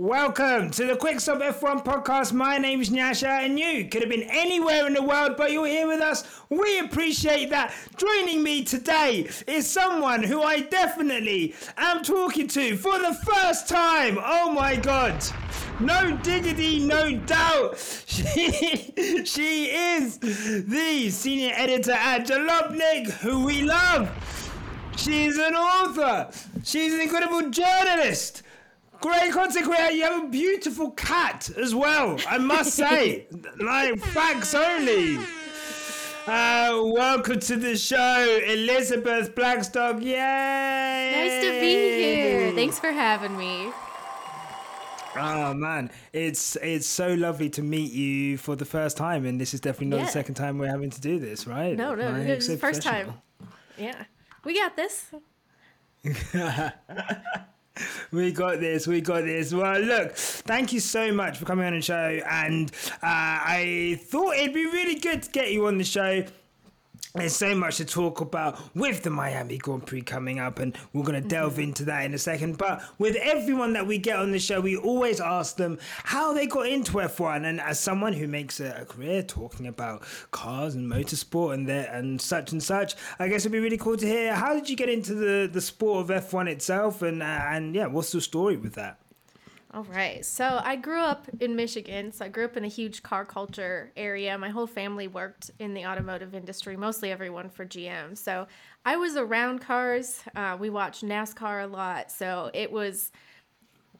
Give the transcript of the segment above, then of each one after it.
Welcome to the Quick Stop F1 podcast. My name is Nyasha, and you could have been anywhere in the world, but you're here with us. We appreciate that. Joining me today is someone who I definitely am talking to for the first time. Oh my god. No diggity, no doubt. She, she is the senior editor at Jalopnik, who we love. She's an author. She's an incredible journalist. Great content creator. You have a beautiful cat as well. I must say, like facts only. Uh, welcome to the show, Elizabeth Blackstock. Yay! Nice to be here. Thanks for having me. Oh man, it's it's so lovely to meet you for the first time, and this is definitely not Yeah. the second time we're having to do this, right? No, no, Like, it's so the first time. Yeah, we got this. We got this. We got this. Well, look, thank you so much for coming on the show. And uh, I thought it'd be really good to get you on the show. There's so much to talk about with the Miami Grand Prix coming up, and we're going to delve into that in a second. But with everyone that we get on the show, we always ask them how they got into F1. And as someone who makes a, a career talking about cars and motorsport and their, and such and such, I guess it'd be really cool to hear how did you get into the, the sport of F1 itself, and uh, and yeah, what's the story with that? All right. So I grew up in Michigan. So I grew up in a huge car culture area. My whole family worked in the automotive industry, mostly everyone for GM. So I was around cars. Uh, we watched NASCAR a lot. So it was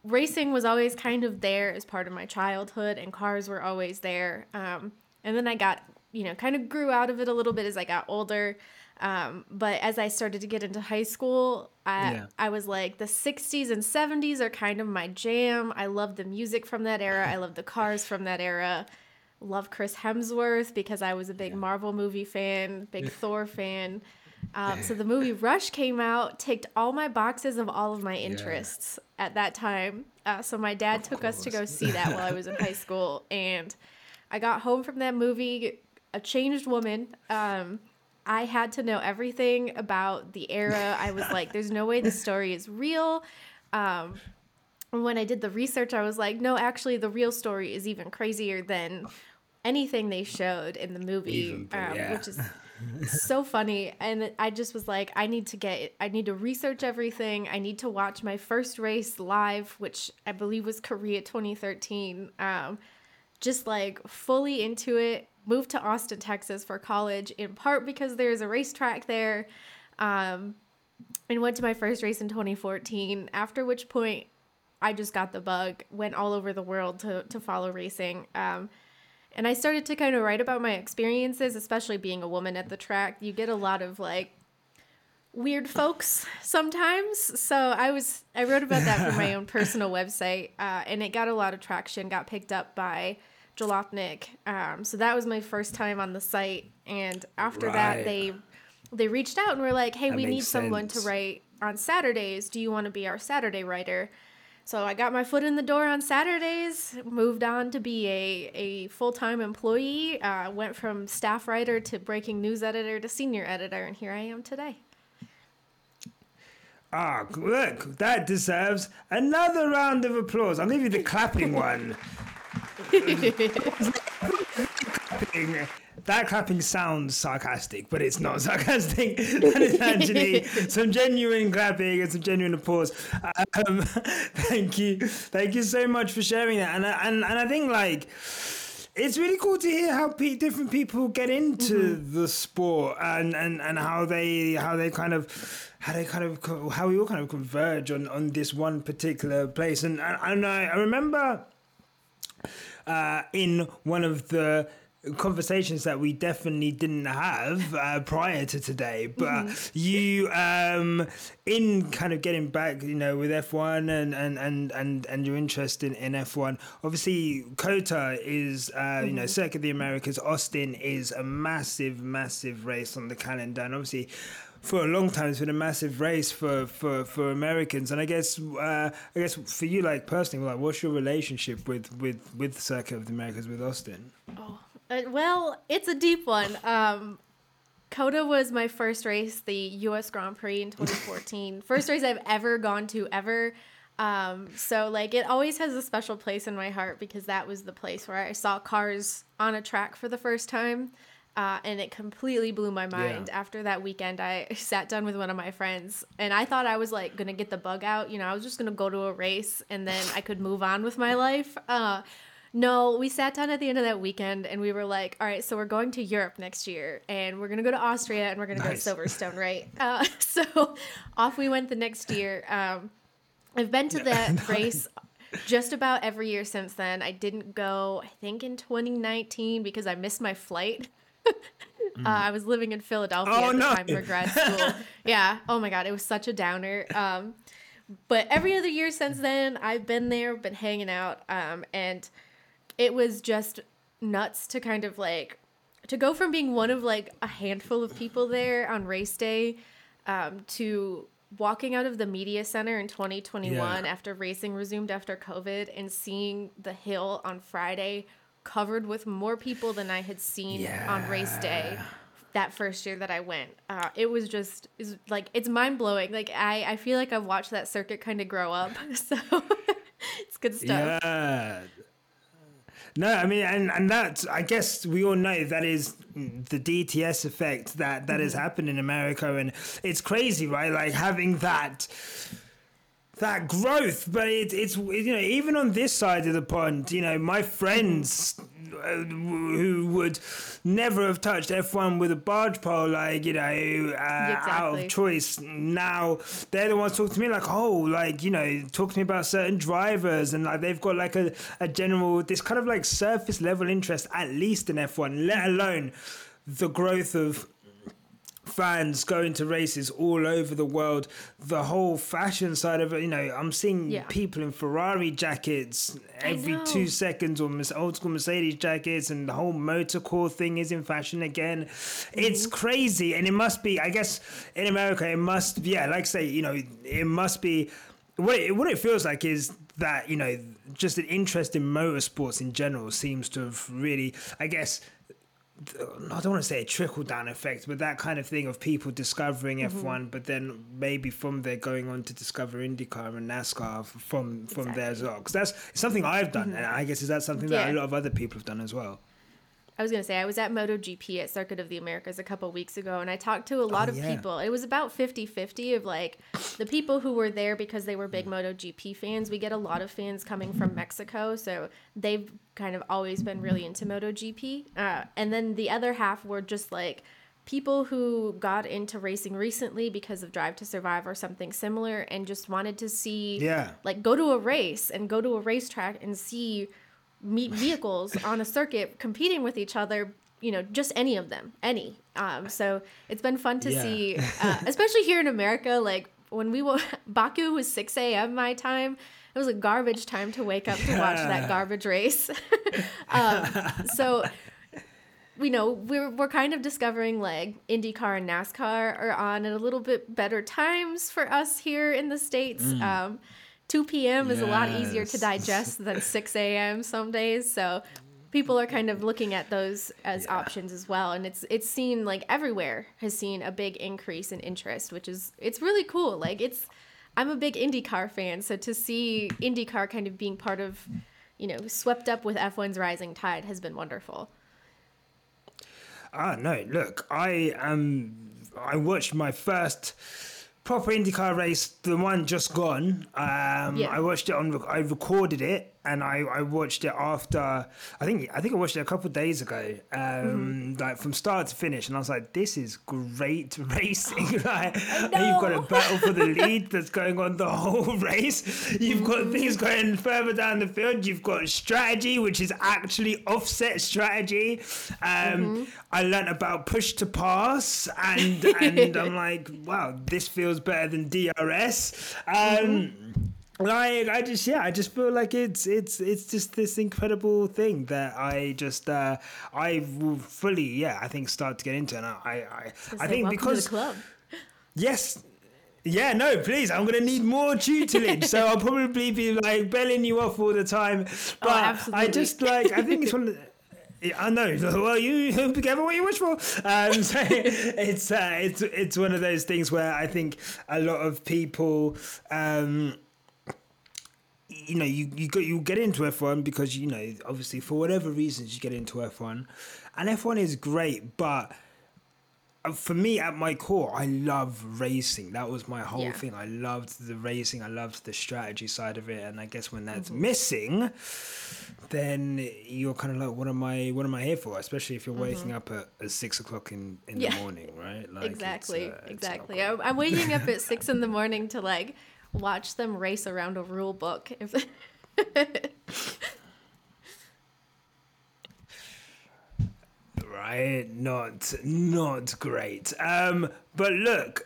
racing was always kind of there as part of my childhood, and cars were always there. Um, and then I got, you know, kind of grew out of it a little bit as I got older. Um, but as I started to get into high school, I, Yeah. I was like, the 60s and 70s are kind of my jam. I love the music from that era, I love the cars from that era. Love Chris Hemsworth because I was a big Marvel movie fan, big Thor fan. Um, so the movie Rush came out, ticked all my boxes of all of my interests at that time. Uh, so my dad took us to go see that while I was in high school, and I got home from that movie a changed woman. Um, I had to know everything about the era. I was like, "There's no way this story is real." Um, when I did the research, I was like, "No, actually, the real story is even crazier than anything they showed in the movie," um, yeah. which is so funny and i just was like i need to get i need to research everything i need to watch my first race live which i believe was korea 2013 um, just like fully into it moved to austin texas for college in part because there's a racetrack there um, and went to my first race in 2014 after which point i just got the bug went all over the world to, to follow racing um, and I started to kind of write about my experiences, especially being a woman at the track. You get a lot of like weird folks sometimes. So I was I wrote about that for my own personal website, uh, and it got a lot of traction. Got picked up by Jalopnik. Um, so that was my first time on the site, and after Right. that they they reached out and were like, "Hey, That we need makes someone to write on Saturdays. Do you want to be our Saturday writer?" So I got my foot in the door on Saturdays, moved on to be a, a full time employee, uh, went from staff writer to breaking news editor to senior editor, and here I am today. Ah, look, that deserves another round of applause. I'll give you the clapping one. That clapping sounds sarcastic, but it's not sarcastic. That is actually some genuine clapping and some genuine applause. Um, thank you, thank you so much for sharing that. And I- and and I think like it's really cool to hear how pe- different people get into the sport and, and, and how they how they kind of how they kind of how we all kind of converge on, on this one particular place and and, and I, I remember uh, in one of the conversations that we definitely didn't have uh, prior to today but you um in kind of getting back you know with f1 and and and and, and your interest in, in f1 obviously cota is uh you know circuit of the americas austin is a massive massive race on the calendar and obviously for a long time it's been a massive race for for for Americans and I guess uh, I guess for you like personally like what's your relationship with with with Circuit of the Americas with Austin Uh, well, it's a deep one. Um, COTA was my first race, the U.S. Grand Prix in 2014. first race I've ever gone to ever. Um, so like it always has a special place in my heart because that was the place where I saw cars on a track for the first time. Uh, and it completely blew my mind. Yeah. After that weekend, I sat down with one of my friends, and I thought I was like gonna get the bug out. You know, I was just gonna go to a race, and then I could move on with my life. Uh, no, we sat down at the end of that weekend, and we were like, "All right, so we're going to Europe next year, and we're gonna go to Austria, and we're gonna Nice. go to Silverstone, right?" Uh, so off we went the next year. Um, I've been to that race just about every year since then. I didn't go, I think, in 2019 because I missed my flight. uh, I was living in Philadelphia Oh, at the no. time for grad school. yeah. Oh my God. It was such a downer. Um, but every other year since then, I've been there, been hanging out. Um, and it was just nuts to kind of like to go from being one of like a handful of people there on race day um, to walking out of the media center in 2021 Yeah. after racing resumed after covid and seeing the hill on friday covered with more people than i had seen on race day that first year that i went uh, it was just is like it's mind-blowing like I, I feel like i've watched that circuit kind of grow up so it's good stuff Yeah. No, I mean, and and that I guess we all know that is the DTS effect that that has mm. happened in America, and it's crazy, right? Like having that that growth, but it, it's you know even on this side of the pond, you know, my friends uh, who would never have touched F1 with a barge pole, like you know, uh, out of choice. Now they're the ones talking to me like, oh, like you know, talk to me about certain drivers, and like they've got like a, a general this kind of like surface level interest at least in F1, let alone the growth of fans going to races all over the world the whole fashion side of it you know i'm seeing Yeah. people in ferrari jackets every two seconds or old school mercedes jackets and the whole motorcore thing is in fashion again it's Mm-hmm. crazy and it must be i guess in america it must yeah like I say you know it must be what it, what it feels like is that you know just an interest in motorsports in general seems to have really i guess I don't want to say a trickle down effect, but that kind of thing of people discovering Mm-hmm. F1, but then maybe from there going on to discover IndyCar and NASCAR from from there as well. Because that's something I've done, and I guess is that something that a Mm-hmm. Lot of other people have done as well. I was gonna say I was at MotoGP at Circuit of the Americas a couple weeks ago, and I talked to a lot Oh, of yeah. people. It was about 50-50 of like the people who were there because they were big MotoGP fans. We get a lot of fans coming from Mexico, so they've kind of always been really into MotoGP. Uh, and then the other half were just like people who got into racing recently because of Drive to Survive or something similar, and just wanted to see Yeah. like go to a race and go to a racetrack and see vehicles on a circuit competing with each other you know just any of them any um so it's been fun to Yeah. see uh, especially here in america like when we were baku was 6 a.m my time it was a garbage time to wake up to watch that garbage race um, so we know we're we're kind of discovering like IndyCar and NASCAR are on at a little bit better times for us here in the states. Um, 2 p.m. is a lot easier to digest than 6 a.m. some days, so people are kind of looking at those as options as well. And it's it's seen like everywhere has seen a big increase in interest, which is it's really cool. Like it's I'm a big IndyCar fan, so to see IndyCar kind of being part of you know swept up with F1's rising tide has been wonderful. Ah, no, look, I um, I watched my first proper IndyCar race, the one just gone. Um, Yeah. I watched it on, I recorded it, and I, I watched it after. I think I think I watched it a couple of days ago, um, Mm-hmm. like from start to finish, and I was like, this is great racing. like, and you've got a battle for the lead that's going on the whole race. You've got things going further down the field. You've got strategy, which is actually offset strategy. Um, I learnt about push to pass, and and I'm like, wow, this feels better than DRS. Um, like I just yeah, I just feel like it's it's it's just this incredible thing that I just uh I will fully yeah I think start to get into and I I, I, I think because to the club. Yes. Yeah, no, please. I'm gonna need more tutelage, so I'll probably be like belling you off all the time. But I just like I think it's one. Of the, I know. Well, you be careful what you wish for. Um, so it's uh, it's it's one of those things where I think a lot of people. Um, you know you you go, you get into F1 because you know obviously for whatever reasons you get into F1, and F1 is great, but uh, for me at my core i love racing that was my whole Yeah. thing i loved the racing i loved the strategy side of it and i guess when that's Mm-hmm. missing then you're kind of like what am i what am i here for especially if you're waking up at, at six o'clock in in Mm-hmm. Yeah. the morning right like it's, exactly, uh, it's not exactly. I'm waking up at six in the morning to like watch them race around a rule book. If right not not great um but look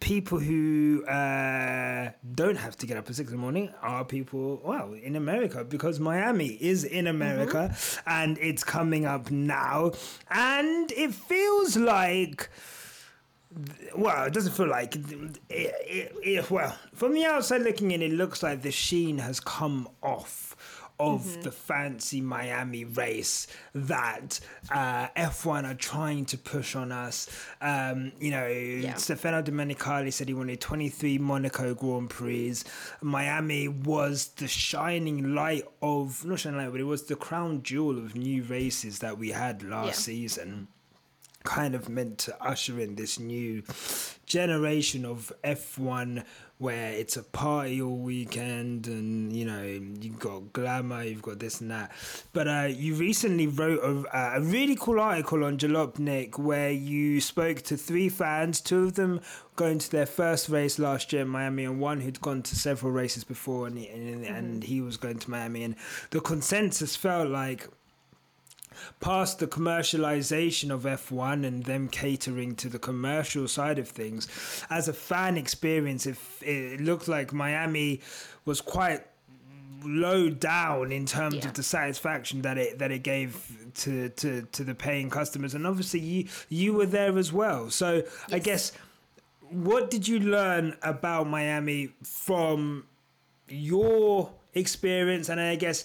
people who uh, don't have to get up at six in the morning are people well in america because miami is in america and it's coming up now and it feels like well, it doesn't feel like it, it, it, well from the outside looking in. It looks like the sheen has come off of the fancy Miami race that uh, F1 are trying to push on us. Um, you know, Stefano Domenicali said he wanted 23 Monaco Grand Prix. Miami was the shining light of not shining light, but it was the crown jewel of new races that we had last Yeah. season kind of meant to usher in this new generation of F1 where it's a party all weekend and you know you've got glamour you've got this and that. But uh, you recently wrote a, a really cool article on Jalopnik where you spoke to three fans two of them going to their first race last year in Miami and one who'd gone to several races before and he, and, and he was going to Miami. And the consensus felt like past the commercialization of F1 and them catering to the commercial side of things, as a fan experience, if it looked like Miami was quite low down in terms Yeah. of the satisfaction that it that it gave to, to to the paying customers. And obviously you you were there as well. So i guess what did you learn about miami from your experience? And i guess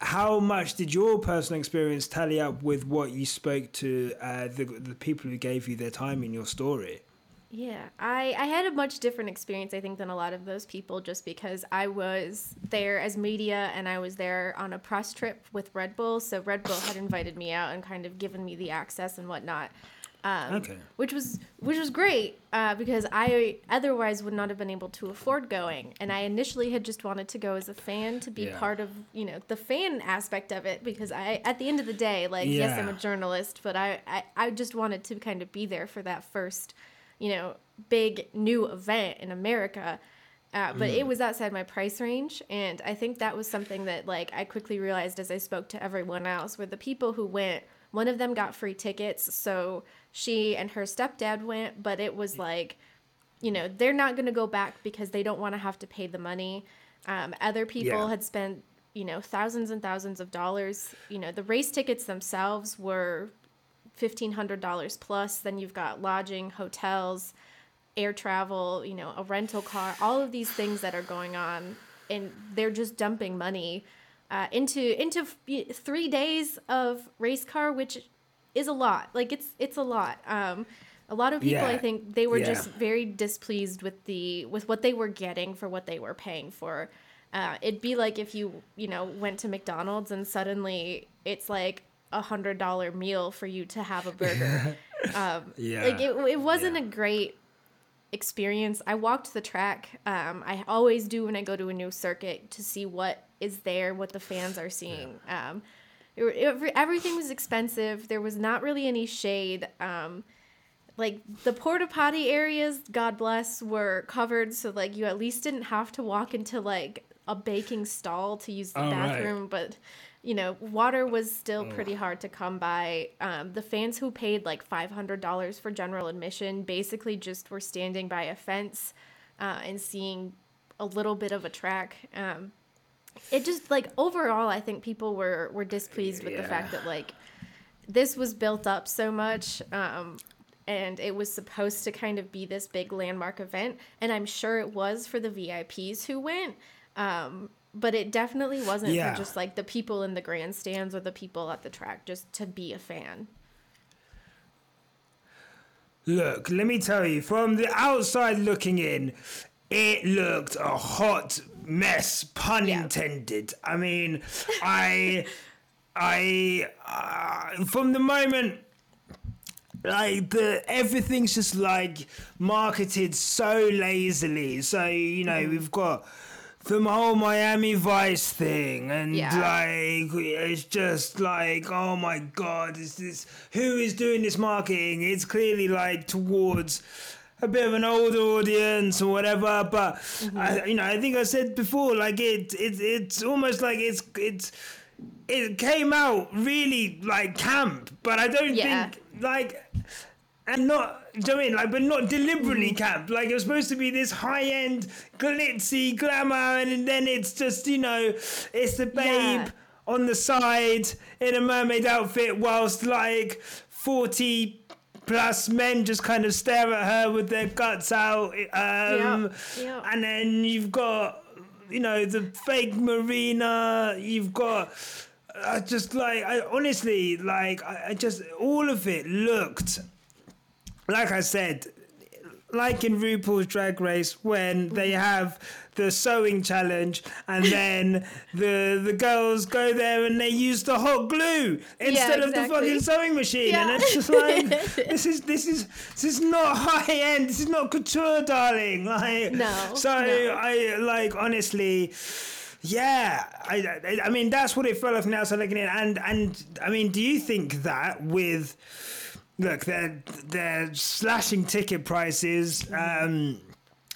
how much did your personal experience tally up with what you spoke to uh, the, the people who gave you their time in your story Yeah, I, I had a much different experience, I think, than a lot of those people just because I was there as media and I was there on a press trip with Red Bull. So Red Bull had invited me out and kind of given me the access and whatnot. Um, Okay. Which was which was great uh, because I otherwise would not have been able to afford going, and I initially had just wanted to go as a fan to be Yeah. part of you know the fan aspect of it because I at the end of the day like yes I'm a journalist, but I, I I just wanted to kind of be there for that first you know, big new event in America. Uh, but it was outside my price range. And I think that was something that, like, I quickly realized as I spoke to everyone else, where the people who went, one of them got free tickets. So she and her stepdad went, but it was like, you know, they're not going to go back because they don't want to have to pay the money. Um, other people Yeah. had spent, you know, thousands and thousands of dollars. You know, the race tickets themselves were fifteen hundred dollars plus. Then you've got lodging, hotels, air travel, you know, a rental car, all of these things that are going on, and they're just dumping money uh, into into three days of race car, which is a lot. Like it's it's a lot. Um, a lot of people, I think, they were Yeah. just very displeased with the with what they were getting for what they were paying for. Uh, it'd be like if you you know went to McDonald's and suddenly it's like a hundred dollar meal for you to have a burger. um, Yeah. like it, it wasn't Yeah. a great experience. I walked the track. Um, I always do when I go to a new circuit to see what is there, what the fans are seeing. Um, it, it, everything was expensive. There was not really any shade. Um, like the porta potty areas, God bless, were covered, so like you at least didn't have to walk into like a baking stall to use the Oh, right. bathroom. But you know, water was still pretty hard to come by. Um, the fans who paid like five hundred dollars for general admission basically just were standing by a fence uh, and seeing a little bit of a track. Um, it just like overall, I think people were were displeased with the fact that like this was built up so much. Um, and it was supposed to kind of be this big landmark event and i'm sure it was for the vips who went um, but it definitely wasn't Yeah. for just like the people in the grandstands or the people at the track just to be a fan Look, let me tell you, from the outside looking in, it looked a hot mess, pun Yeah. intended. I mean, I, I, uh, from the moment like the everything's just like marketed so lazily. So you know Mm-hmm. we've got the whole Miami Vice thing, and Yeah. like it's just like oh my god, is this who is doing this marketing? It's clearly like towards. A bit of an older audience or whatever, but Mm-hmm. I, you know, I think I said before, like it, it, it's almost like it's, it's, it came out really like camp, but I don't Yeah. think like and not do you know what I mean like but not deliberately camp like it was supposed to be this high-end glitzy glamour and then it's just you know it's the babe Yeah. on the side in a mermaid outfit whilst like 40 plus men just kind of stare at her with their guts out um yeah. and then you've got you know the fake marina you've got I just like I honestly like I, I just all of it looked like I said like in RuPaul's Drag Race when they have the sewing challenge and then the the girls go there and they use the hot glue instead of the fucking sewing machine. Yeah. and it's just like this is this is this is not high end this is not couture darling. Like No, so no. I like honestly yeah, I, I, mean that's what it felt like from the outside looking in, and and I mean, do you think that with look they're they're slashing ticket prices, um,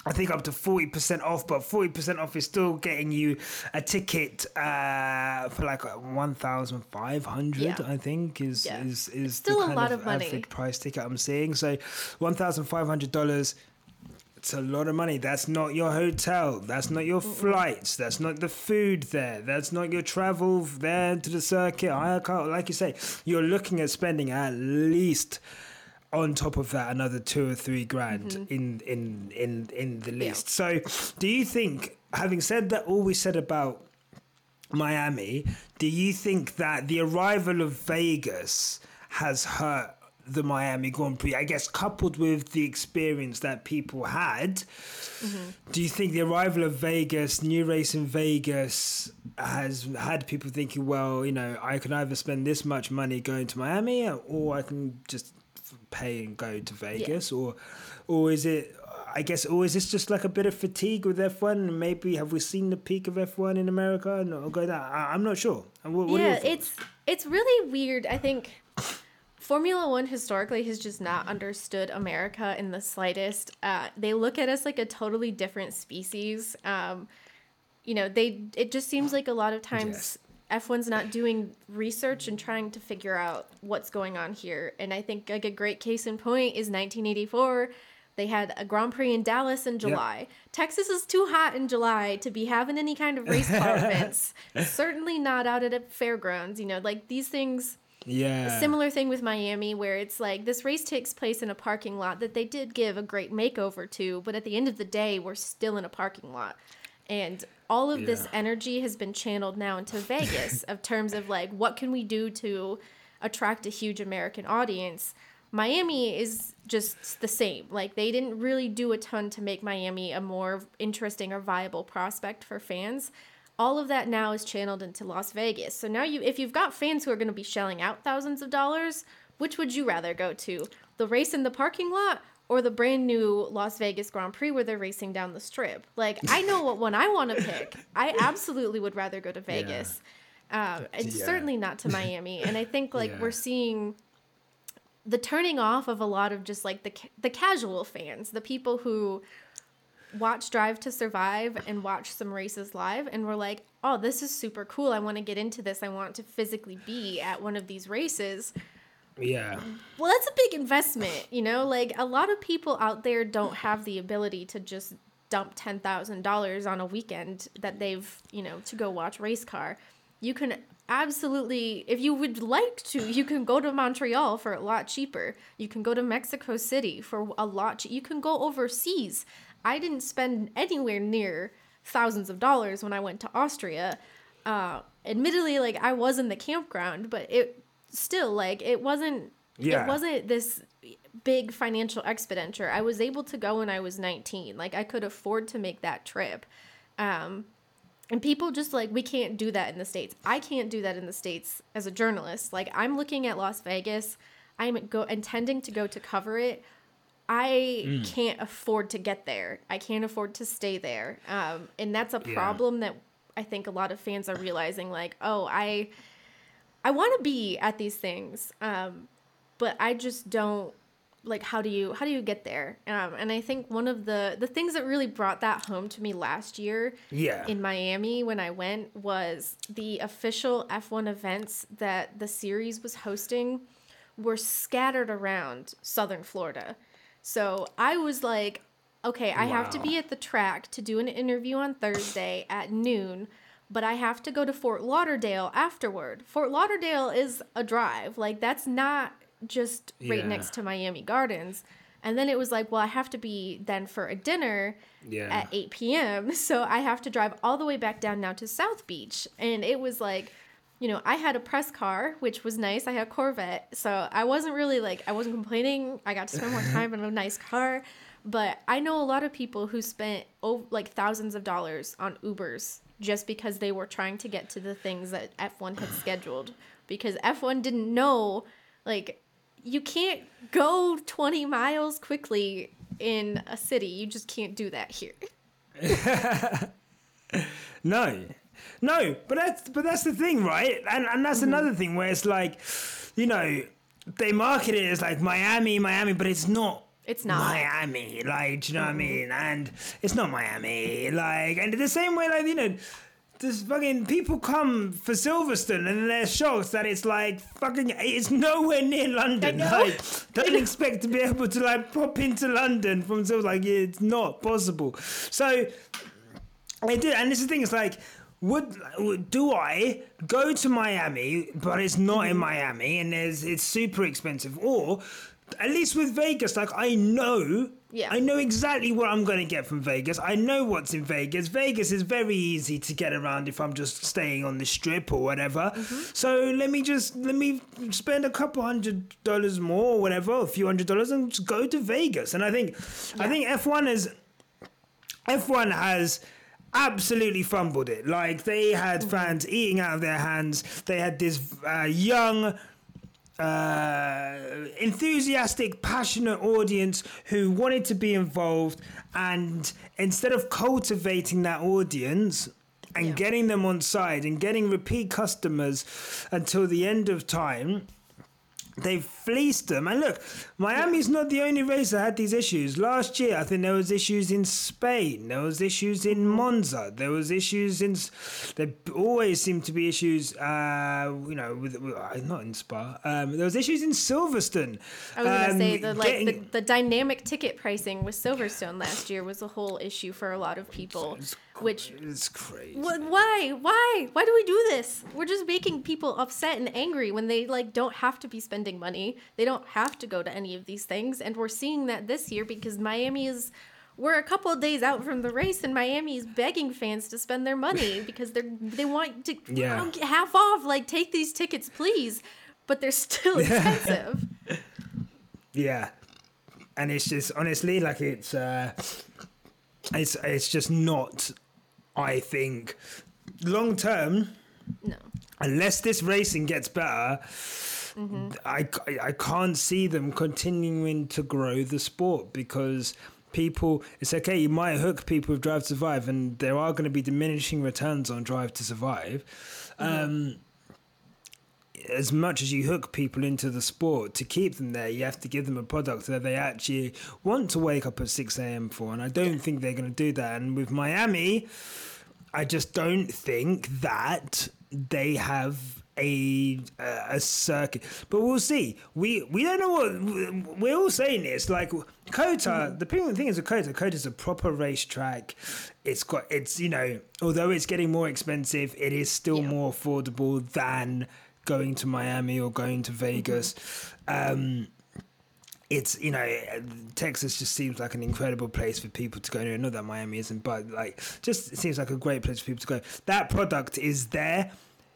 I think up to forty percent off, but forty percent off is still getting you a ticket uh, for like one thousand five hundred. Yeah. I think is Yeah. is is Still the a lot of, of money. average price ticket I'm seeing. So one thousand five hundred dollars it's a lot of money. That's not your hotel. That's not your flights. That's not the food there. That's not your travel there to the circuit. I can't, like you say, you're looking at spending at least on top of that another two or three grand mm-hmm. in in in in the list. So, do you think, having said that, all we said about Miami, do you think that the arrival of Vegas has hurt the Miami Grand Prix? I guess coupled with the experience that people had, mm-hmm. do you think the arrival of Vegas, new race in Vegas, has had people thinking, well, you know, I can either spend this much money going to Miami, or I can just pay and go to Vegas, or, or is it? I guess, or is this just like a bit of fatigue with F1? And maybe have we seen the peak of F1 in America? No, go down. I, I'm not sure. What, what yeah, it's it's really weird. I think Formula One historically has just not understood America in the slightest. Uh, they look at us like a totally different species. Um, you know, they it just seems like a lot of times F1's not doing research and trying to figure out what's going on here. And I think like a great case in point is 1984. They had a Grand Prix in Dallas in July. Texas is too hot in July to be having any kind of race car events. Certainly not out at a fairgrounds. You know, like these things. yeah. Similar thing with Miami, where it's like this race takes place in a parking lot that they did give a great makeover to, but at the end of the day, we're still in a parking lot. And all of this energy has been channeled now into Vegas of terms of like what can we do to attract a huge American audience. Miami is just the same. Like they didn't really do a ton to make Miami a more interesting or viable prospect for fans. All of that now is channeled into Las Vegas. So now you if you've got fans who are going to be shelling out thousands of dollars, which would you rather go to? The race in the parking lot or the brand new Las Vegas Grand Prix where they're racing down the strip? Like I know what one I want to pick. I absolutely would rather go to Vegas. Um, and Yeah. certainly not to Miami. And I think like Yeah. we're seeing the turning off of a lot of just like the ca- the casual fans, the people who watch Drive to Survive and watch some races live and we're like, "Oh, this is super cool. I want to get into this. I want to physically be at one of these races." Yeah. Well, that's a big investment, you know? Like a lot of people out there don't have the ability to just dump $10,000 on a weekend that they've, you know, to go watch race car. You can absolutely if you would like to, you can go to Montreal for a lot cheaper. You can go to Mexico City for a lot che- you can go overseas. I didn't spend anywhere near thousands of dollars when I went to Austria. Uh, admittedly, like I was in the campground, but it still like it wasn't Yeah. it wasn't this big financial expenditure. I was able to go when I was 19. Like I could afford to make that trip. Um, And people just like, we can't do that in the States. I can't do that in the States as a journalist. Like, I'm looking at Las Vegas, I'm go intending to go to cover it. I mm. can't afford to get there. I can't afford to stay there. Um, and that's a problem yeah. that I think a lot of fans are realizing like, oh, I I want to be at these things. Um, but I just don't like how do you how do you get there um, and i think one of the the things that really brought that home to me last year yeah in miami when i went was the official f1 events that the series was hosting were scattered around southern florida so i was like okay i wow. have to be at the track to do an interview on thursday at noon but I have to go to Fort Lauderdale afterward. Fort Lauderdale is a drive. Like that's not just right yeah. next to Miami Gardens. And then it was like, well, I have to be then for a dinner yeah. at 8 p.m. So I have to drive all the way back down now to South Beach. And it was like, you know, I had a press car, which was nice. I had a Corvette. So I wasn't really like, I wasn't complaining. I got to spend more time in a nice car. But I know a lot of people who spent oh, like thousands of dollars on Ubers just because they were trying to get to the things that F1 had scheduled. Because F1 didn't know, like, you can't go 20 miles quickly in a city. You just can't do that here. no. No, but that's but that's the thing, right? And and that's mm-hmm. another thing where it's like, you know, they market it as like Miami, Miami, but it's not it's not Miami, like, do you know what I mean? And it's not Miami, like, and the same way, like, you know, this fucking people come for Silverstone and they're shocked that it's like fucking it's nowhere near London. Like, don't expect to be able to like pop into London from Silverstone. Like, it's not possible. So I did, and this is the thing. It's like. Would do I go to Miami, but it's not in mm-hmm. Miami, and there's it's super expensive, or at least with Vegas, like I know yeah. I know exactly what I'm going to get from Vegas. I know what's in Vegas. Vegas is very easy to get around if I'm just staying on the strip or whatever. Mm-hmm. So let me just let me spend a couple hundred dollars more or whatever, a few hundred dollars and just go to Vegas. And I think yeah. I think F1 is F1 has absolutely fumbled it. Like they had mm-hmm. fans eating out of their hands. They had this uh, young uh, enthusiastic, passionate audience who wanted to be involved. And instead of cultivating that audience, and yeah. getting them on side and getting repeat customers until the end of time, They've fleeced them. And look, Miami's not the only race that had these issues. Last year, I think there was issues in Spain. There was issues in Monza. There was issues in. There always seem to be issues. Uh, you know, with, with uh, not in Spa. Um, there was issues in Silverstone. I was um, gonna say the like getting, the, the, dynamic ticket pricing with Silverstone last year was a whole issue for a lot of people. It's which is crazy. why? Why? Why do we do this? We're just making people upset and angry when they like don't have to be spending money. They don't have to go to any of these things, and we're seeing that this year because Miami is. We're a couple of days out from the race, and Miami is begging fans to spend their money because they're they want to yeah. half off. Like, take these tickets, please, but they're still expensive. yeah, and it's just honestly like it's uh, it's it's just not I think long term, no. Unless this racing gets better, mm-hmm. I, I can't see them continuing to grow the sport because people it's okay you might hook people with drive to survive and there are going to be diminishing returns on drive to survive mm-hmm. um, as much as you hook people into the sport to keep them there you have to give them a product that they actually want to wake up at 6 a.m for and i don't think they're going to do that and with miami I just don't think that they have a a circuit. But we'll see. We we don't know what we're all saying. This like. Mm-hmm. The thing is with COTA, COTA is a proper racetrack. It's got it's you know although it's getting more expensive, it is still yeah. more affordable than going to Miami or going to Vegas. Mm-hmm. Um, it's you know Texas just seems like an incredible place for people to go to. Not that Miami isn't, but like just seems like a great place for people to go. That product is there.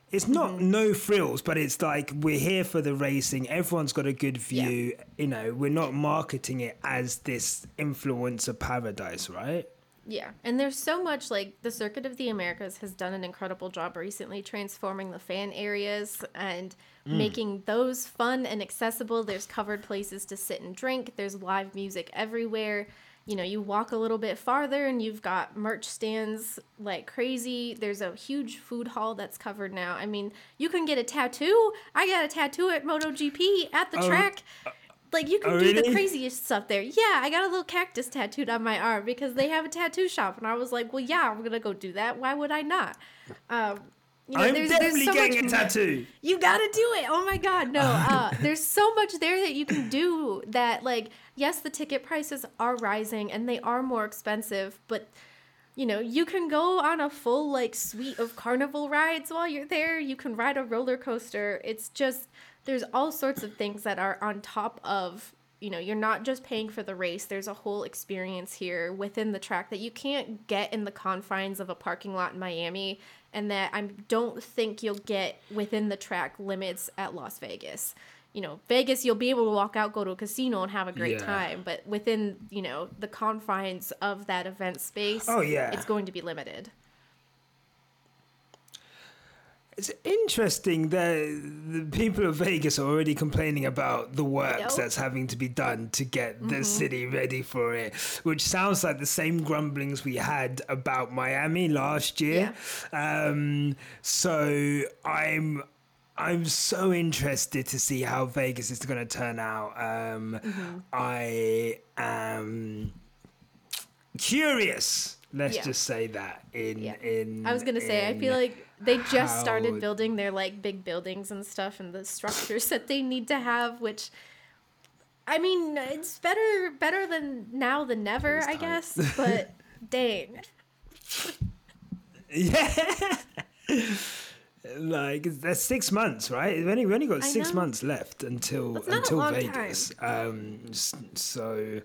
It's not mm-hmm. no frills, but it's like we're here for the racing. Everyone's got a good view. Yeah. You know, we're not marketing it as this influencer paradise, right? Yeah, and there's so much like the Circuit of the Americas has done an incredible job recently transforming the fan areas and mm. making those fun and accessible. There's covered places to sit and drink, there's live music everywhere. You know, you walk a little bit farther and you've got merch stands like crazy. There's a huge food hall that's covered now. I mean, you can get a tattoo. I got a tattoo at MotoGP at the oh, track. Uh, like you can oh, do really? the craziest stuff there. Yeah, I got a little cactus tattooed on my arm because they have a tattoo shop, and I was like, well, yeah, I'm gonna go do that. Why would I not? Um, you know, I'm there's, definitely there's so getting much, a tattoo. You gotta do it. Oh my god, no. Uh, there's so much there that you can do. That like, yes, the ticket prices are rising and they are more expensive, but you know, you can go on a full like suite of carnival rides while you're there. You can ride a roller coaster. It's just there's all sorts of things that are on top of you know you're not just paying for the race there's a whole experience here within the track that you can't get in the confines of a parking lot in miami and that i don't think you'll get within the track limits at las vegas you know vegas you'll be able to walk out go to a casino and have a great yeah. time but within you know the confines of that event space oh yeah it's going to be limited it's interesting that the people of Vegas are already complaining about the work that's having to be done to get the mm-hmm. city ready for it, which sounds like the same grumblings we had about Miami last year. Yeah. Um, so I'm I'm so interested to see how Vegas is going to turn out. Um, mm-hmm. I am curious. Let's yeah. just say that in yeah. in. I was gonna say I feel like they just how... started building their like big buildings and stuff and the structures that they need to have which i mean it's better better than now than never i guess but dang yeah like there's six months right? We only, we only got six months left until until vegas. um so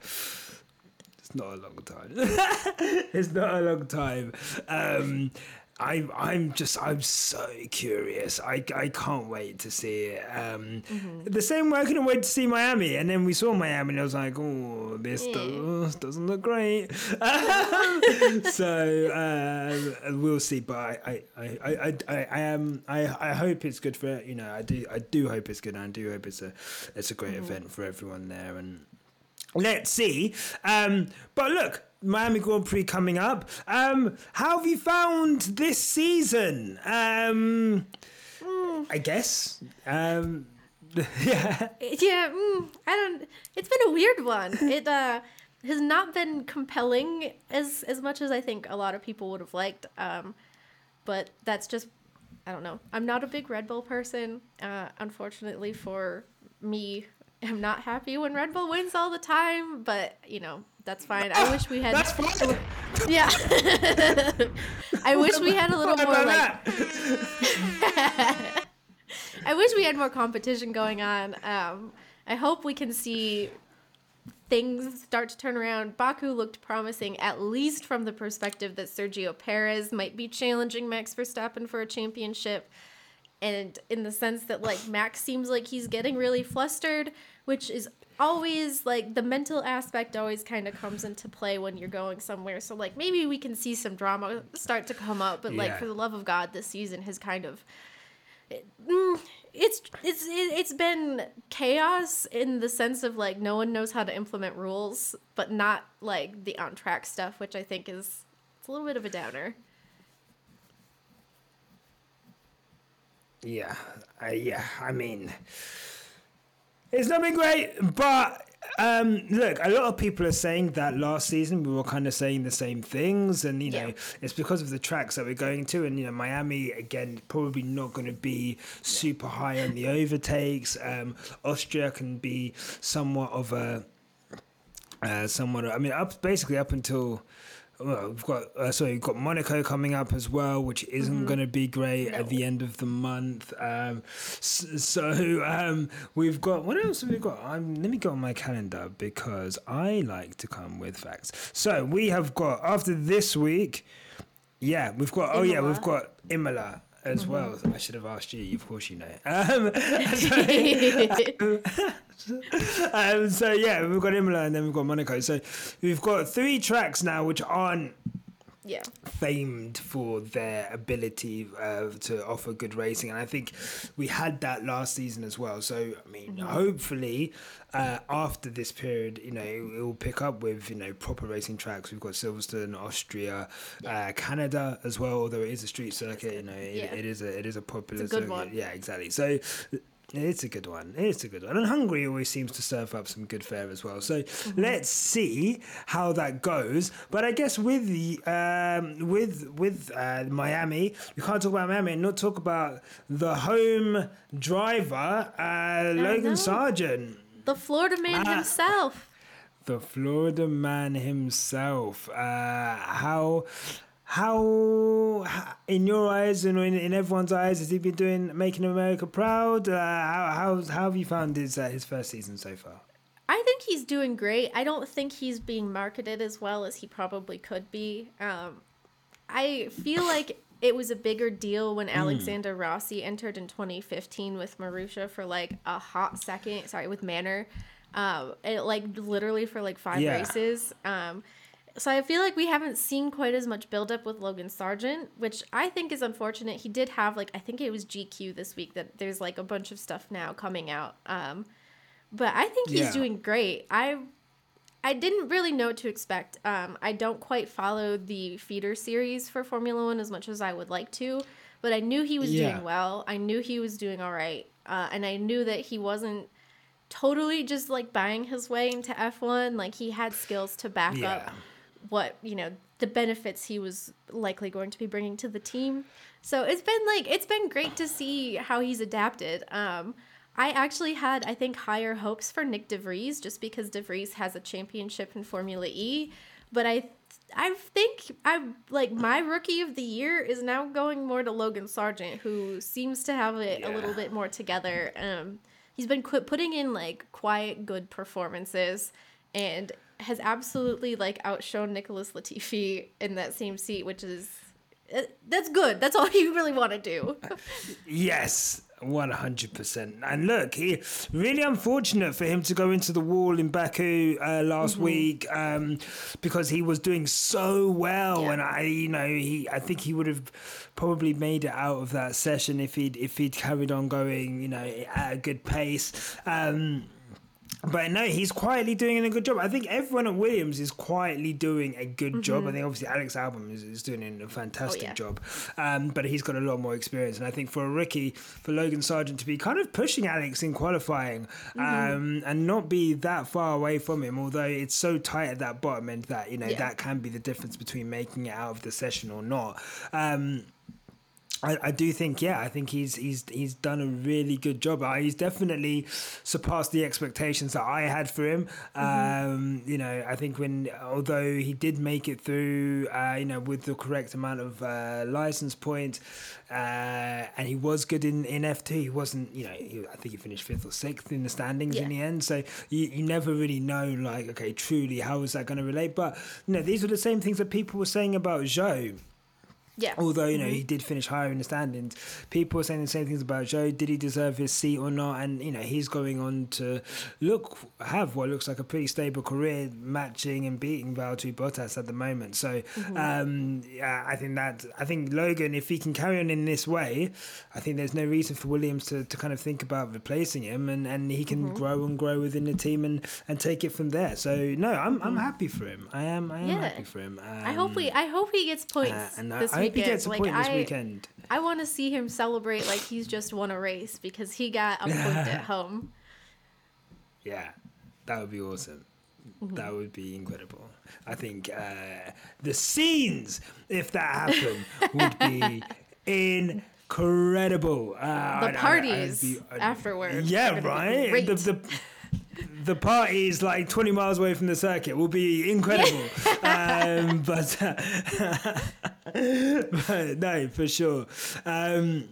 it's not a long time. It's not a long time. Um I, I'm just, I'm so curious. I, I can't wait to see it. Um, mm-hmm. The same way I couldn't wait to see Miami. And then we saw Miami and I was like, oh, this yeah. does, doesn't look great. so uh, we'll see. But I, I, I, I, I, I, am, I, I hope it's good for, you know, I do, I do hope it's good. And I do hope it's a, it's a great mm-hmm. event for everyone there. And let's see. Um, but look, Miami Grand Prix coming up. Um, how have you found this season? Um, mm. I guess. Um, yeah. Yeah. Mm, I don't. It's been a weird one. It uh, has not been compelling as as much as I think a lot of people would have liked. Um, but that's just. I don't know. I'm not a big Red Bull person. Uh, unfortunately for me, I'm not happy when Red Bull wins all the time. But you know, that's fine. I wish we had. That's fine. Yeah. I wish we had a little more like. I wish we had more competition going on. Um, I hope we can see things start to turn around. Baku looked promising, at least from the perspective that Sergio Perez might be challenging Max Verstappen for a championship. And in the sense that, like, Max seems like he's getting really flustered, which is always like the mental aspect always kind of comes into play when you're going somewhere. So like maybe we can see some drama start to come up, but like yeah. for the love of God, this season has kind of it, mm, it's it's it's been chaos in the sense of like no one knows how to implement rules, but not like the on track stuff, which I think is it's a little bit of a downer. Yeah, I, yeah. I mean, it's not been great, but um, look, a lot of people are saying that last season we were kind of saying the same things, and you know, yeah. it's because of the tracks that we're going to, and you know, Miami again probably not going to be super high on the overtakes. Um, Austria can be somewhat of a, uh, somewhat. I mean, up basically up until well, we've got uh, sorry, we've got Monaco coming up as well, which isn't mm-hmm. going to be great no. at the end of the month. Um, so um, we've got what else have we got? Um, let me go on my calendar because I like to come with facts. So we have got after this week, yeah, we've got. Oh yeah, we've got Imola. As mm-hmm. well. I should have asked you. Of course, you know. Um, so, um, so yeah, we've got Imola and then we've got Monaco. So we've got three tracks now which aren't yeah. famed for their ability uh, to offer good racing, and I think we had that last season as well. So I mean, mm-hmm. hopefully, uh, after this period, you know, it will pick up with you know proper racing tracks. We've got Silverstone, Austria, yeah. uh, Canada as well. Although it is a street circuit, you know, it, yeah. it is a it is a popular. It's a good circuit. one. Yeah, exactly. So it's a good one. It's a good one. And Hungary always seems to serve up some good fare as well. So mm-hmm. let's see how that goes. But I guess with the um, with with uh, Miami, we can't talk about Miami and not talk about the home driver, uh, Logan Sargeant. The Florida man uh, himself. The Florida man himself. Uh, how how, in your eyes and in, in everyone's eyes, has he been doing making America proud? Uh, how, how, how have you found his uh, his first season so far? I think he's doing great. I don't think he's being marketed as well as he probably could be. Um, I feel like it was a bigger deal when hmm. Alexander mm. Rossi entered in 2015 with Marussia for like a hot second. Sorry, with Manor. Um, it like literally for like five yeah. races. Um, so I feel like we haven't seen quite as much buildup with Logan Sargeant, which I think is unfortunate. He did have like I think it was GQ this week that there's like a bunch of stuff now coming out. Um, but I think he's yeah. doing great. I I didn't really know what to expect. Um, I don't quite follow the feeder series for Formula One as much as I would like to, but I knew he was yeah. doing well. I knew he was doing all right, uh, and I knew that he wasn't totally just like buying his way into F1. Like he had skills to back yeah. up what you know the benefits he was likely going to be bringing to the team. So it's been like it's been great to see how he's adapted. Um, I actually had I think higher hopes for Nick De Vries just because De Vries has a championship in Formula E, but I I think I like my rookie of the year is now going more to Logan Sargeant, who seems to have it yeah. a little bit more together. Um, he's been qu- putting in like quiet good performances and has absolutely like outshone Nicholas Latifi in that same seat, which is uh, that's good. That's all you really want to do. yes. 100%. And look, he really unfortunate for him to go into the wall in Baku uh, last mm-hmm. week um, because he was doing so well. Yeah. And I, you know, he, I think he would have probably made it out of that session if he'd, if he'd carried on going, you know, at a good pace. Um, but no, he's quietly doing a good job. I think everyone at Williams is quietly doing a good mm-hmm. job. I think obviously Alex Albon is, is doing a fantastic oh, yeah. job, um, but he's got a lot more experience. And I think for a rookie, for Logan Sargeant to be kind of pushing Alex in qualifying mm-hmm. um, and not be that far away from him, although it's so tight at that bottom end that you know yeah. that can be the difference between making it out of the session or not. Um, I, I do think, yeah, I think he's he's he's done a really good job. Uh, he's definitely surpassed the expectations that I had for him. Mm-hmm. Um, you know, I think when although he did make it through, uh, you know, with the correct amount of uh, license points, uh, and he was good in in F two. He wasn't, you know, he, I think he finished fifth or sixth in the standings yeah. in the end. So you, you never really know, like, okay, truly, how is that going to relate? But you know, these are the same things that people were saying about Zhou yeah. Although, you know, mm-hmm. he did finish higher in the standings, people are saying the same things about Zhou. Did he deserve his seat or not? And, you know, he's going on to look, have what looks like a pretty stable career matching and beating Valtteri Bottas at the moment. So, mm-hmm. um, yeah, I think that, I think Logan, if he can carry on in this way, I think there's no reason for Williams to, to kind of think about replacing him and, and he can mm-hmm. grow and grow within the team and, and take it from there. So, no, I'm, I'm mm-hmm. happy for him. I am, I am yeah. happy for him. Um, I hope we, I hope he gets points uh, and this I, hope he gets a like, point this I, weekend. I want to see him celebrate like he's just won a race because he got a point at home. Yeah, that would be awesome. Mm-hmm. That would be incredible. I think uh, the scenes, if that happened, would be incredible. Uh, the parties I, I, afterwards. Yeah, right. The, the, the party is like 20 miles away from the circuit will be incredible. Um, but, but, no, for sure. Um,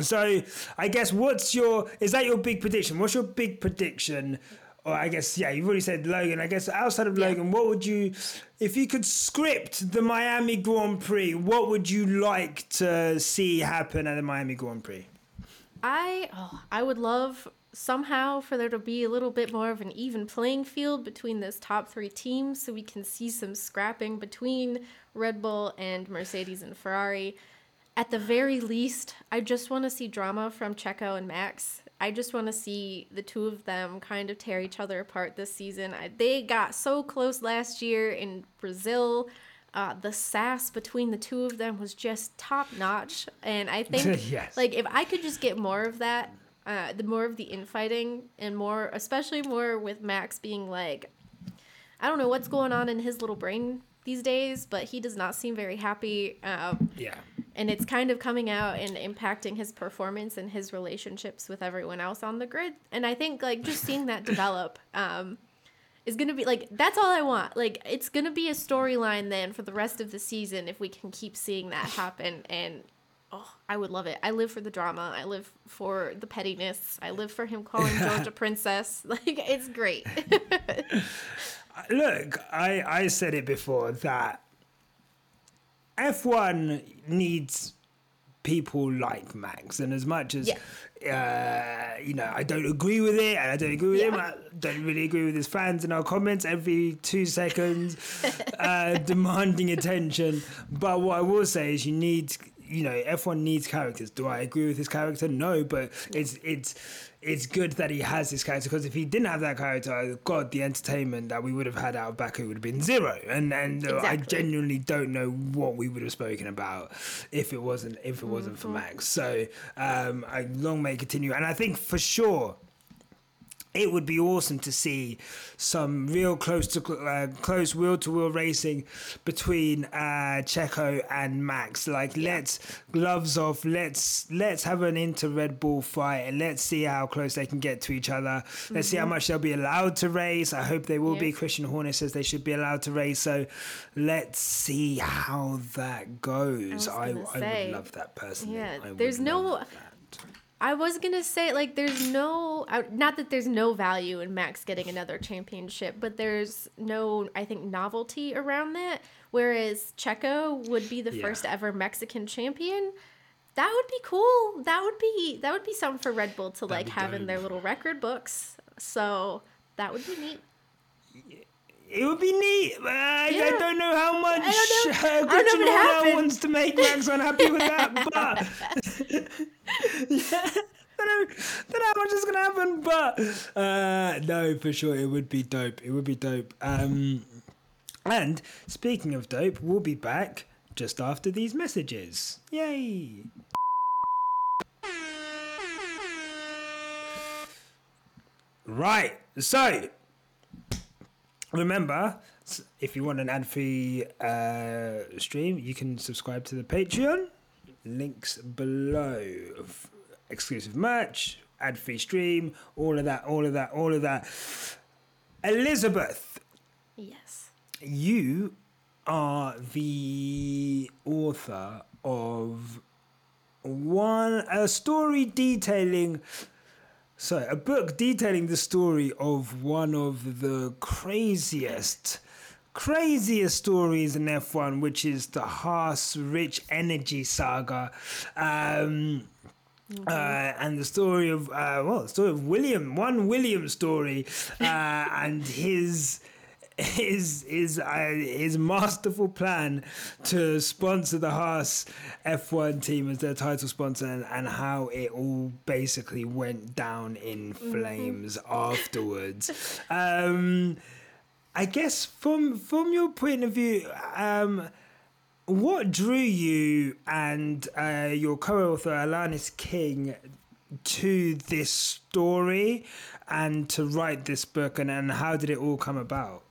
so I guess what's your is that your big prediction? What's your big prediction or I guess yeah, you've already said Logan. I guess outside of Logan, what would you, if you could script the Miami Grand Prix, what would you like to see happen at the Miami Grand Prix? I oh, I would love somehow for there to be a little bit more of an even playing field between those top three teams, so we can see some scrapping between Red Bull and Mercedes and Ferrari. At the very least, I just want to see drama from Checo and Max. I just want to see the two of them kind of tear each other apart this season. I, they got so close last year in Brazil. Uh, the sass between the two of them was just top notch, and I think Yes. like if I could just get more of that, uh, the more of the infighting and more, especially more with Max being like, I don't know what's going on in his little brain these days, but he does not seem very happy. Um, Yeah. and it's kind of coming out and impacting his performance and his relationships with everyone else on the grid and i think like just seeing that develop um is gonna be like that's all i want like it's gonna be a storyline then for the rest of the season if we can keep seeing that happen and oh i would love it. I live for the drama. I live for the pettiness. I live for him calling George a princess. Like it's great. Look, I, I said it before that F1 needs people like Max, and as much as uh, you know, I don't agree with it, and I don't agree with him. I don't really agree with his fans in our comments every two seconds, uh, demanding attention. But what I will say is, you need, you know, F1 needs characters. Do I agree with his character? No, but it's it's it's good that he has this character because if he didn't have that character, God, the entertainment that we would have had out of Baku would have been zero. And and uh, I genuinely don't know what we would have spoken about if it wasn't if it wasn't for Max. So um, I long may continue, and I think for sure it would be awesome to see some real close to uh, close wheel to wheel racing between uh, Checo and Max. Like let's gloves off. Let's let's have an inter Red Bull fight and let's see how close they can get to each other. Let's see how much they'll be allowed to race. I hope they will be. Christian Horner says they should be allowed to race. So let's see how that goes. I, gonna I, would love that personally. yeah, I there's no-. I was gonna say like there's no not that there's no value in Max getting another championship, but there's no I think novelty around that. Whereas Checo would be the Yeah. first ever Mexican champion. That would be cool. That would be that would be something for Red Bull to like be have in their little record books. So that would be neat. It would be neat. but I, I don't know how much I uh, I don't know Christian if it Horner happened. wants to make Max unhappy with that, but yeah, I don't, don't know how much is gonna happen, but uh, no, for sure it would be dope. It would be dope. Um, and speaking of dope, we'll be back just after these messages. Yay! Right, so remember, if you want an ad-free uh, stream, you can subscribe to the Patreon. Links below. Exclusive merch, ad-free stream, all of that, all of that, all of that. Elizabeth, Yes. you are the author of one a story detailing sorry a book detailing the story of one of the craziest craziest stories in F1 which is the Haas Rich Energy saga. Um uh, and the story of uh, well, the story of William, one William story, uh, and his his his uh, his masterful plan to sponsor the Haas F1 team as their title sponsor, and, and how it all basically went down in flames afterwards. Um, I guess from from your point of view, um, what drew you and uh, your co-author Alanis King to this story and to write this book, and, and how did it all come about?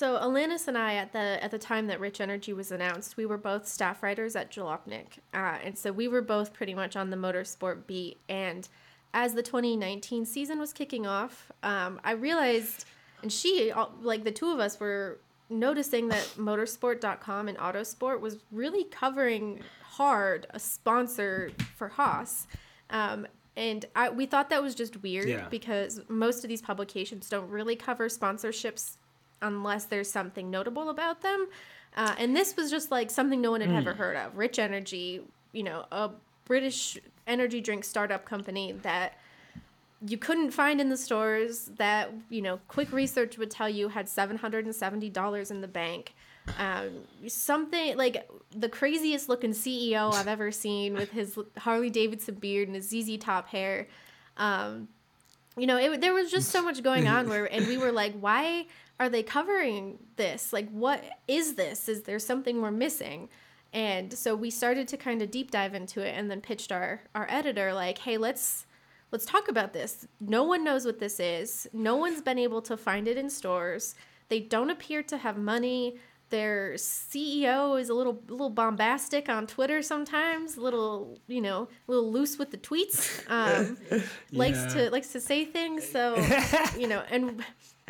So Alanis and I, at the at the time that Rich Energy was announced, we were both staff writers at Jalopnik, uh, and so we were both pretty much on the motorsport beat. And as the 2019 season was kicking off, um, I realized, and she, all- like the two of us, were noticing that Motorsport.com and Autosport was really covering hard a sponsor for Haas. Um, and I, we thought that was just weird Yeah. because most of these publications don't really cover sponsorships unless there's something notable about them. Uh, and this was just like something no one had Hmm. ever heard of. Rich Energy, you know, a British energy drink startup company that you couldn't find in the stores that you know quick research would tell you had $770 in the bank um, something like the craziest looking ceo i've ever seen with his harley davidson beard and his zz top hair um, you know it, there was just so much going on where and we were like why are they covering this? Like what is this? Is there something we're missing? And so we started to kind of deep dive into it and then pitched our our editor like hey let's let's talk about this. No one knows what this is. No one's been able to find it in stores. They don't appear to have money. Their ceo is a little little bombastic on twitter sometimes a little you know a little loose with the tweets um, likes to likes to say things so you know and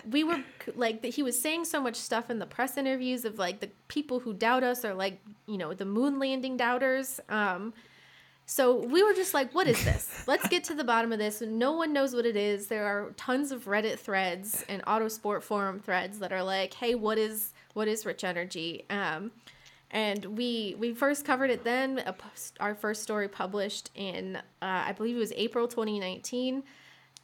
we were like that he was saying so much stuff in the press interviews of like the people who doubt us are like you know the moon landing doubters um so we were just like what is this? Let's get to the bottom of this. No one knows what it is. There are tons of reddit threads and autosport forum threads that are like hey what is what is rich energy? Um and we we first covered it then. Post- our first story published in uh, i believe it was april 2019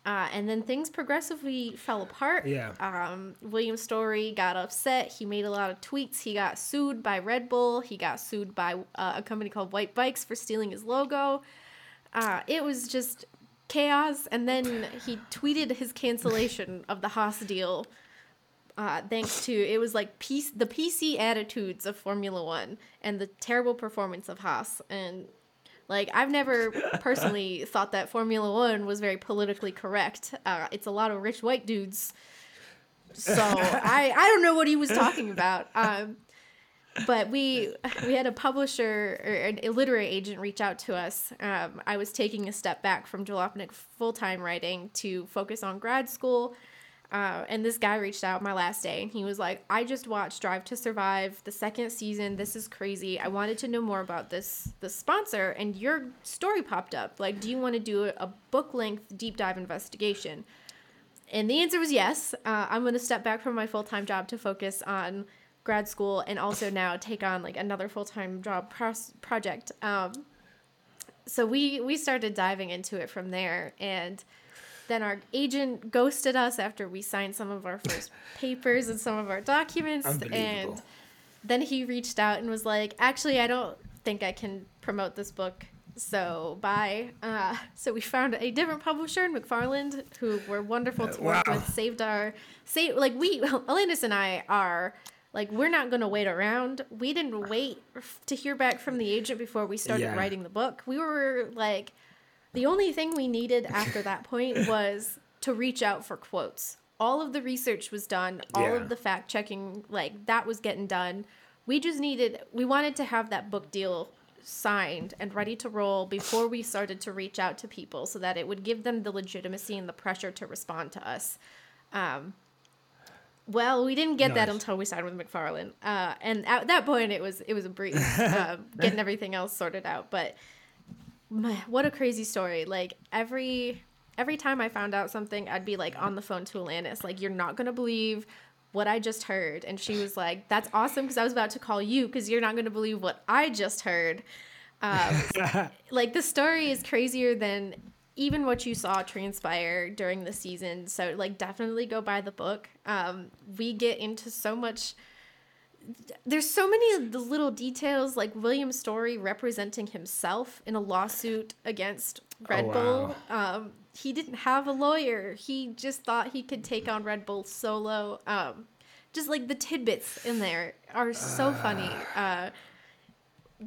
uh, and then things progressively fell apart. Yeah. Um, William Story got upset. He made a lot of tweets. He got sued by Red Bull. He got sued by uh, a company called Whyte Bikes for stealing his logo. Uh, it was just chaos. And then he tweeted his cancellation of the Haas deal. Uh, thanks to it was like PC, the PC attitudes of Formula One and the terrible performance of Haas and like I've never personally thought that Formula One was very politically correct. Uh, it's a lot of rich white dudes, so I I don't know what he was talking about. Um, but we we had a publisher or an illiterate agent reach out to us. Um, I was taking a step back from Jalopnik full time writing to focus on grad school. Uh, and this guy reached out my last day and he was like, I just watched Drive to Survive, the second season. This is crazy. I wanted to know more about this the sponsor and your story popped up. Like, do you want to do a, book length deep dive investigation? And the answer was yes. Uh, I'm going to step back from my full time job to focus on grad school and also now take on like another full time job pros- project. Um, so we we started diving into it from there and then our agent ghosted us after we signed some of our first papers and some of our documents and then he reached out and was like actually i don't think i can promote this book so bye uh, so we found a different publisher in mcfarland who were wonderful to work wow. with saved our save like we Alanis and i are like we're not going to wait around we didn't wait to hear back from the agent before we started Yeah. writing the book we were like the only thing we needed after that point was to reach out for quotes. All of the research was done, all Yeah. of the fact checking, like that was getting done. We just needed, we wanted to have that book deal signed and ready to roll before we started to reach out to people so that it would give them the legitimacy and the pressure to respond to us. Um, well, we didn't get that until we signed with McFarland, uh, and at that point, it was it was a breeze, um, getting everything else sorted out. But what a crazy story. Like every every time i found out something i'd be like on the phone to alanis like you're not gonna believe what i just heard. And she was like that's awesome because i was about to call you because you're not gonna believe what i just heard. Um, like the story is crazier than even what you saw transpire during the season. So like definitely go buy the book. Um, we get into so much there's so many of the little details like William Story representing himself in a lawsuit against Red Oh, Bull. Um, he didn't have a lawyer. He just thought he could take on Red Bull solo. Um, just like the tidbits in there are so funny. Uh,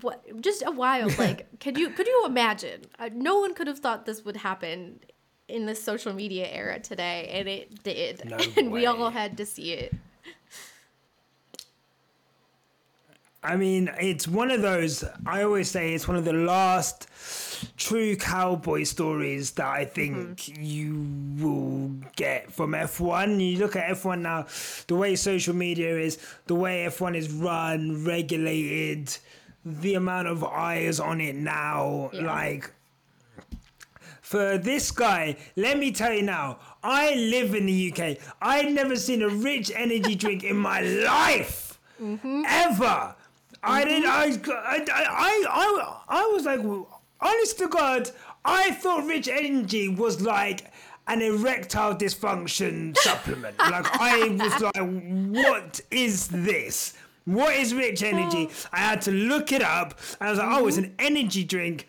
what just a wild like could you could you imagine uh, no one could have thought this would happen in the social media era today and it did No and we all had to see it I mean, it's one of those. I always say it's one of the last true cowboy stories that I think mm-hmm. you will get from F1. You look at F1 now, the way social media is, the way F1 is run, regulated, the amount of eyes on it now, Yeah. like for this guy. Let me tell you now, I live in the UK. I'd never seen a rich energy drink in my life. Mm-hmm. Ever. I mm-hmm. didn't. I, I, I, I, I was like, honest to God, I thought Rich Energy was like an erectile dysfunction supplement. Like I was like, what is this? What is Rich Energy? Oh. I had to look it up. And I was like, oh, it's mm-hmm. an energy drink.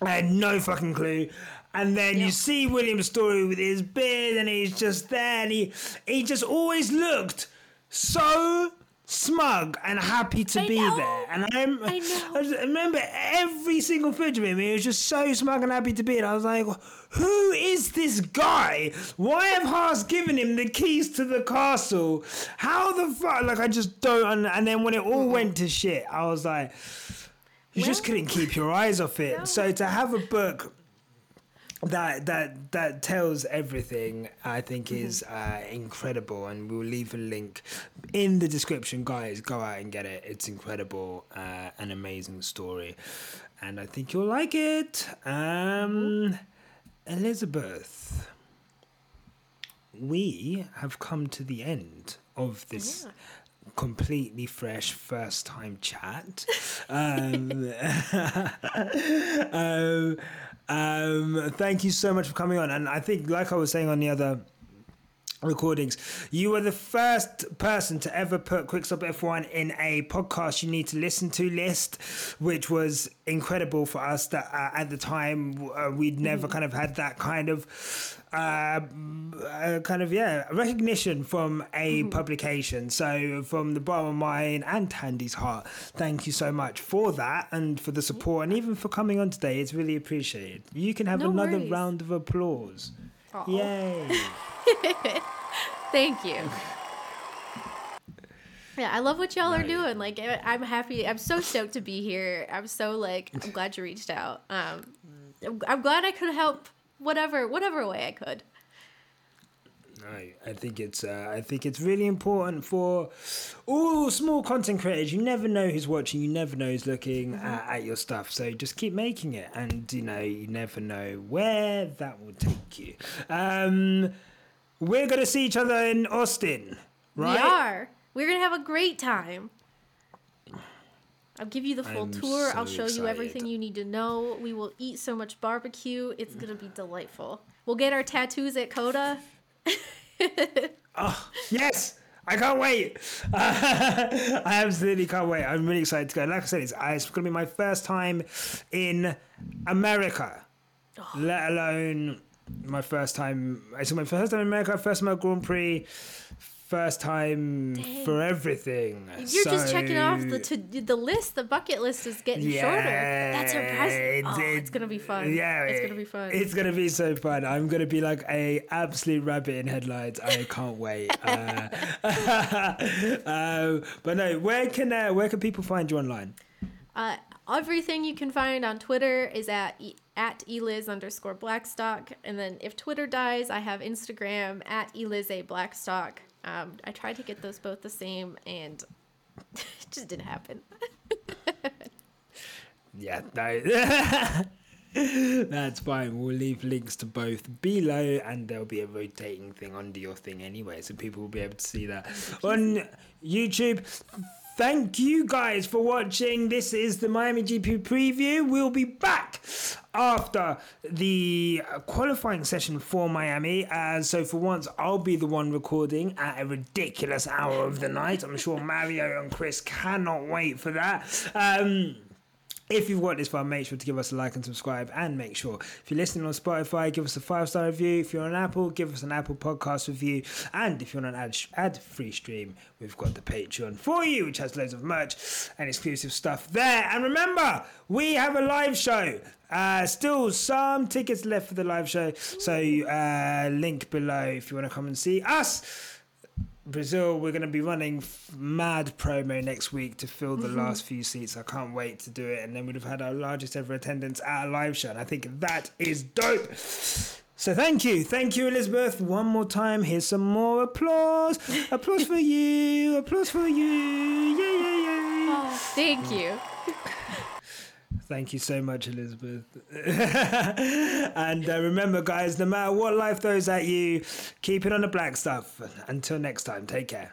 I had no fucking clue. And then you see William's story with his beard, and he's just there, and he he just always looked so smug and happy to I be know. there. And I'm, I know. I remember every single footage of him. He was just so smug and happy to be. And I was like, who is this guy? Why have Haas given him the keys to the castle? How the fuck? Like, I just don't. un- And then when it all went to shit, I was like, you just couldn't keep your eyes off it. No. So to have a book that that that tells everything i think is uh, incredible and we'll leave a link in the description. Guys go out and get it. It's incredible uh, an amazing story and i think you'll like it. Um elizabeth we have come to the end of this completely fresh first time chat. Um, um, um, thank you so much for coming on. And I think, like I was saying on the other recordings, you were the first person to ever put Quickstop F1 in a podcast you need to listen to list, which was incredible for us. That uh, at the time uh, we'd never kind of had that kind of. Uh, uh, kind of yeah recognition from a publication so from the bottom of mine and Thandie's heart thank you so much for that and for the support and even for coming on today it's really appreciated you can have No another worries. round of applause yay Thank you. Yeah, I love what y'all are doing. Like, I'm happy. I'm so stoked to be here. I'm so like, I'm glad you reached out. Um, I'm glad I could help whatever, whatever way I could. Right. I think it's uh, I think it's really important for all small content creators. You never know who's watching. You never know who's looking at, at your stuff. So just keep making it, and you know you never know where that will take you. Um, we're gonna see each other in Austin, right? We are. We're gonna have a great time. I'll give you the full I'm tour. I'll so show you everything you need to know. We will eat so much barbecue. It's gonna be delightful. We'll get our tattoos at COTA. Oh, yes. I can't wait. I absolutely can't wait. I'm really excited to go. Like I said, it's, it's going to be my first time in America, oh. let alone my first time. It's my first time in America, first time at Grand Prix, first time Dang. for everything. You're just checking off the to, the list. The bucket list is getting shorter. That's impressive. Oh, it's gonna be fun. Yeah, it's it- gonna be fun. It's gonna be so fun. I'm gonna be like a absolute rabbit in headlights. I can't wait. Uh, um, but no, where can uh, where can people find you online? Uh, everything you can find on Twitter is at e- at eliz underscore blackstock, and then if Twitter dies, I have Instagram at eliz a blackstock. Um, I tried to get those both the same, and it just didn't happen. Yeah, no. That's fine. We'll leave links to both below, and there'll be a rotating thing under your thing anyway, so people will be able to see that on YouTube. Thank you guys for watching. This is the Miami GP preview. We'll be back after the qualifying session for Miami. Uh, so for once, I'll be the one recording at a ridiculous hour of the night. I'm sure Mario and Chris cannot wait for that. Um, if you've watched this far, make sure to give us a like and subscribe. And make sure, if you're listening on Spotify, give us a five star review. If you're on Apple, give us an Apple podcast review. And if you're on an ad, ad free stream, we've got the Patreon for you, which has loads of merch and exclusive stuff there. And remember, we have a live show. Uh, still some tickets left for the live show. So, uh, link below if you want to come and see us. Brazil, we're going to be running f- mad promo next week to fill the mm-hmm. last few seats. I can't wait to do it. And then we'd have had our largest ever attendance at a live show. And I think that is dope. So thank you. Thank you, Elizabeth. One more time. Here's some more applause. applause for you. Applause for you. Yeah, yeah, yeah. Oh, thank you. Thank you so much, Elizabeth. and uh, remember, guys, no matter what life throws at you, keep it on the black stuff. Until next time, take care.